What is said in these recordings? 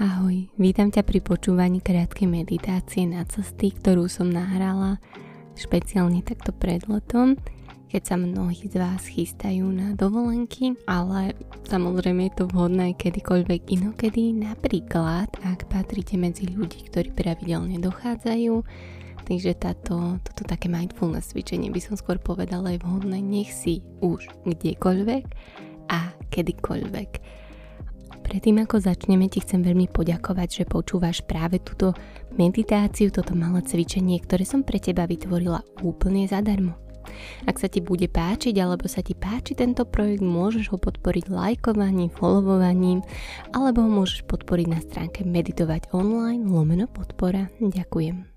Ahoj, vítam ťa pri počúvaní krátkej meditácie na cesty, ktorú som nahrala špeciálne takto pred letom, keď sa mnohí z vás chystajú na dovolenky, ale samozrejme je to vhodné kedykoľvek inokedy, napríklad ak patríte medzi ľudí, ktorí pravidelne dochádzajú, takže táto, toto také mindfulness cvičenie by som skôr povedala je vhodné, nech si už kdekoľvek a kedykoľvek Predtým ako začneme ti chcem veľmi poďakovať, že počúvaš práve túto meditáciu, toto malé cvičenie, ktoré som pre teba vytvorila úplne zadarmo. Ak sa ti bude páčiť alebo sa ti páči tento projekt, môžeš ho podporiť lajkovaním, followovaním alebo ho môžeš podporiť na stránke meditovať online lomeno podpora. Ďakujem.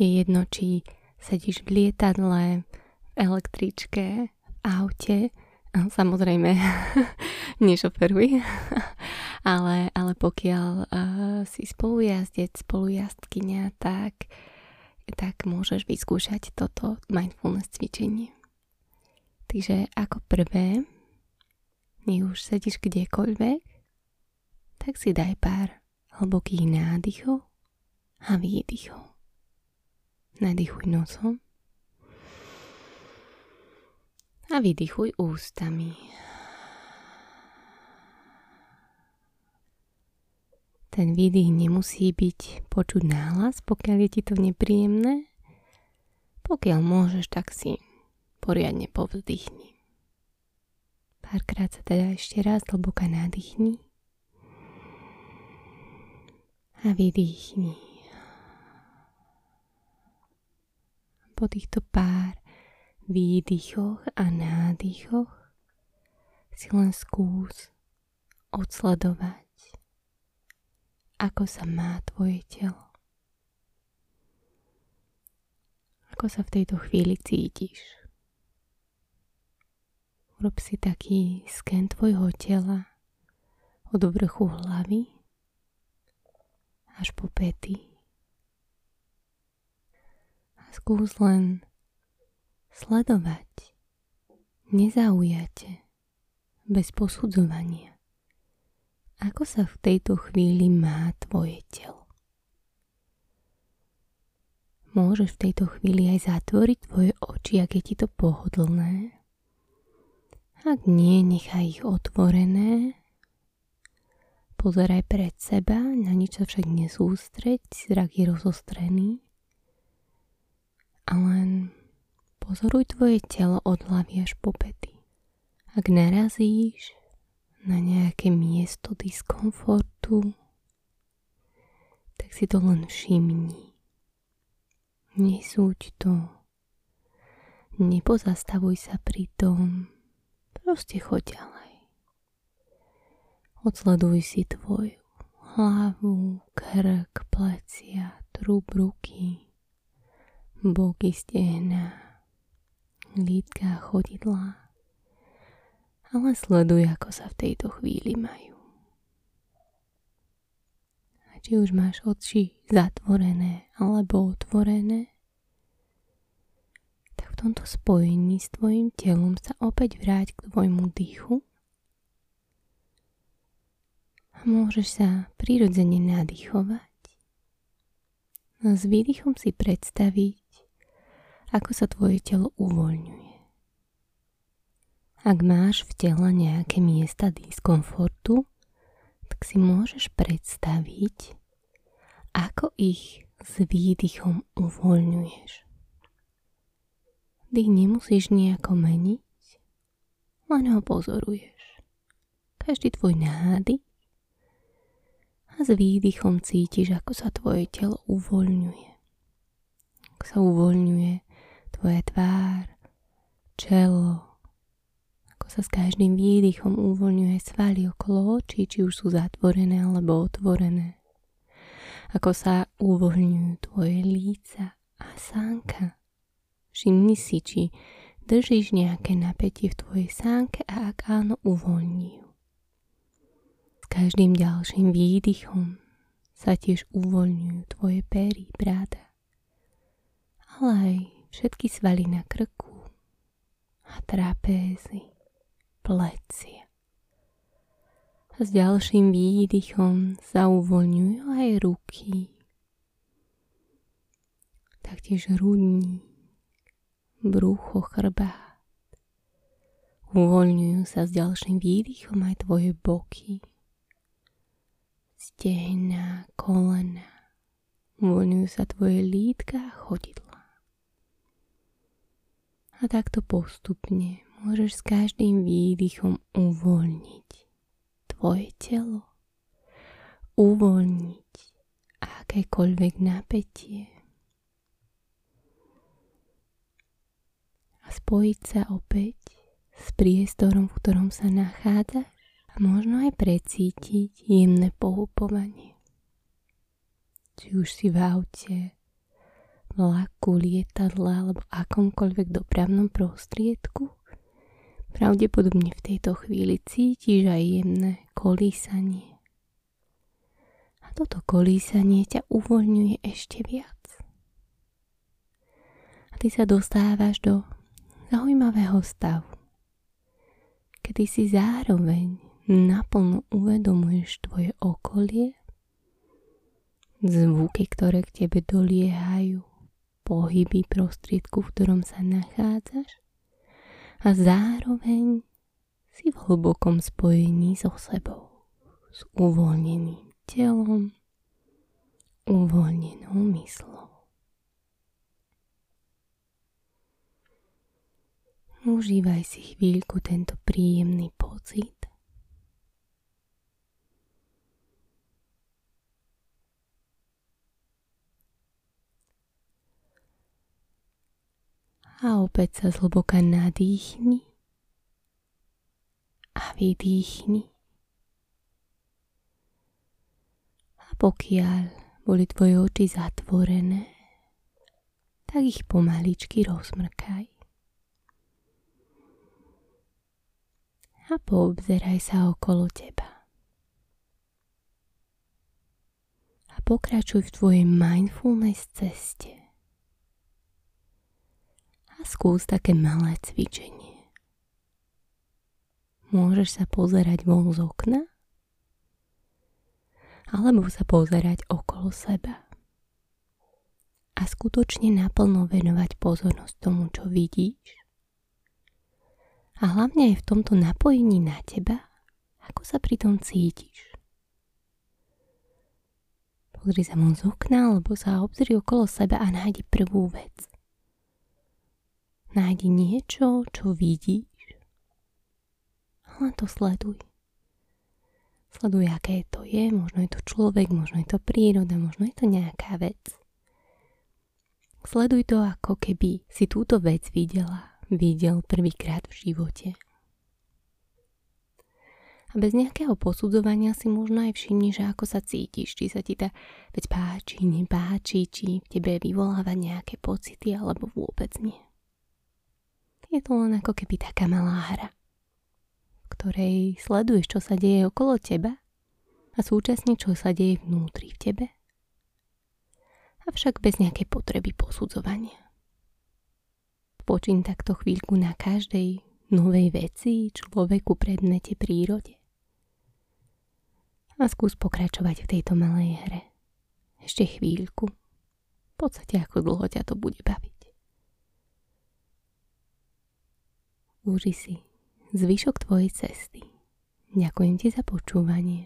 Je jedno, či sedíš v lietadle, v električke, v aute, Samozrejme, nešoferuj, ale, ale pokiaľ uh, si spolujazdec, spolujazdkynia, tak, tak môžeš vyskúšať toto mindfulness cvičenie. Takže ako prvé, nech už sedíš kdekoľvek, tak si daj pár hlbokých nádychov a výdychov. Nadýchuj nosom a vydychuj ústami. Ten výdych nemusí byť počuť náhlas, pokiaľ je ti to nepríjemné. Pokiaľ môžeš, tak si poriadne povzdychni. Párkrát sa teda ešte raz hlboka nadýchni a vydýchni. Po týchto pár výdychoch a nádychoch si len skús odsledovať, ako sa má tvoje telo. Ako sa v tejto chvíli cítiš. Urob si taký sken tvojho tela od vrchu hlavy až po pety. A skús len sledovať, nezaujate, bez posudzovania, ako sa v tejto chvíli má tvoje telo. Môžeš v tejto chvíli aj zatvoriť tvoje oči, ak je ti to pohodlné. Ak nie, nechaj ich otvorené. Pozeraj pred seba, na nič sa však nesústreď, zrak je rozostrený. A len Pozoruj tvoje telo od hlavy až po pety. Ak narazíš na nejaké miesto diskomfortu, tak si to len všimni. Nesúď to. Nepozastavuj sa pri tom. Proste choď ďalej. Odsleduj si tvoju hlavu, krk, plecia, trub ruky, boky stehna, lítka chodidlá, ale sleduj, ako sa v tejto chvíli majú. A či už máš oči zatvorené alebo otvorené, tak v tomto spojení s tvojim telom sa opäť vráť k tvojmu dýchu a môžeš sa prirodzene nadýchovať. A s výdychom si predstaviť, ako sa tvoje telo uvoľňuje. Ak máš v tele nejaké miesta diskomfortu, tak si môžeš predstaviť, ako ich s výdychom uvoľňuješ. Dých nemusíš nejako meniť, len ho pozoruješ. Každý tvoj nádych a s výdychom cítiš, ako sa tvoje telo uvoľňuje. Ako sa uvoľňuje tvoja tvár, čelo, sa s každým výdychom uvoľňuje svaly okolo očí, či už sú zatvorené alebo otvorené. Ako sa uvoľňujú tvoje líca a sánka. Všimni si, či držíš nejaké napätie v tvojej sánke a ak áno, uvoľni ju. S každým ďalším výdychom sa tiež uvoľňujú tvoje pery, bráda, ale aj všetky svaly na krku a trapézy, A s ďalším výdychom sa uvoľňujú aj ruky. Taktiež hrudník, brucho, chrbát. Uvoľňujú sa s ďalším výdychom aj tvoje boky, stehna, kolena. Uvoľňujú sa tvoje lítka a chodidla. A takto postupne môžeš s každým výdychom uvoľniť tvoje telo, uvoľniť akékoľvek napätie a spojiť sa opäť s priestorom, v ktorom sa nachádzaš a možno aj precítiť jemné pohupovanie. Či už si v aute, vlaku, lietadle alebo akomkoľvek dopravnom prostriedku, pravdepodobne v tejto chvíli cítiš aj jemné kolísanie. A toto kolísanie ťa uvoľňuje ešte viac. A ty sa dostávaš do zaujímavého stavu, kedy si zároveň naplno uvedomuješ tvoje okolie, zvuky, ktoré k tebe doliehajú, pohyby prostriedku, v ktorom sa nachádzaš a zároveň si v hlbokom spojení so sebou, s uvoľneným telom, uvoľnenou myslou. Užívaj si chvíľku tento príjemný pocit a opäť sa zhlboka nadýchni a vydýchni. A pokiaľ boli tvoje oči zatvorené, tak ich pomaličky rozmrkaj. A poobzeraj sa okolo teba. A pokračuj v tvojej mindfulness ceste a skús také malé cvičenie. Môžeš sa pozerať von z okna alebo sa pozerať okolo seba a skutočne naplno venovať pozornosť tomu, čo vidíš. A hlavne aj v tomto napojení na teba, ako sa pri tom cítiš. Pozri sa von z okna, alebo sa obzri okolo seba a nájdi prvú vec – Nájdi niečo, čo vidíš. Len to sleduj. Sleduj, aké to je. Možno je to človek, možno je to príroda, možno je to nejaká vec. Sleduj to, ako keby si túto vec videla, videl prvýkrát v živote. A bez nejakého posudzovania si možno aj všimni, že ako sa cítiš, či sa ti tá vec páči, nepáči, či v tebe vyvoláva nejaké pocity, alebo vôbec nie. Je to len ako keby taká malá hra, v ktorej sleduješ, čo sa deje okolo teba a súčasne, čo sa deje vnútri v tebe. Avšak bez nejakej potreby posudzovania. Počín takto chvíľku na každej novej veci, človeku, predmete, prírode. A skús pokračovať v tejto malej hre. Ešte chvíľku. V podstate ako dlho ťa to bude baviť. Uži si zvyšok tvojej cesty. Ďakujem ti za počúvanie.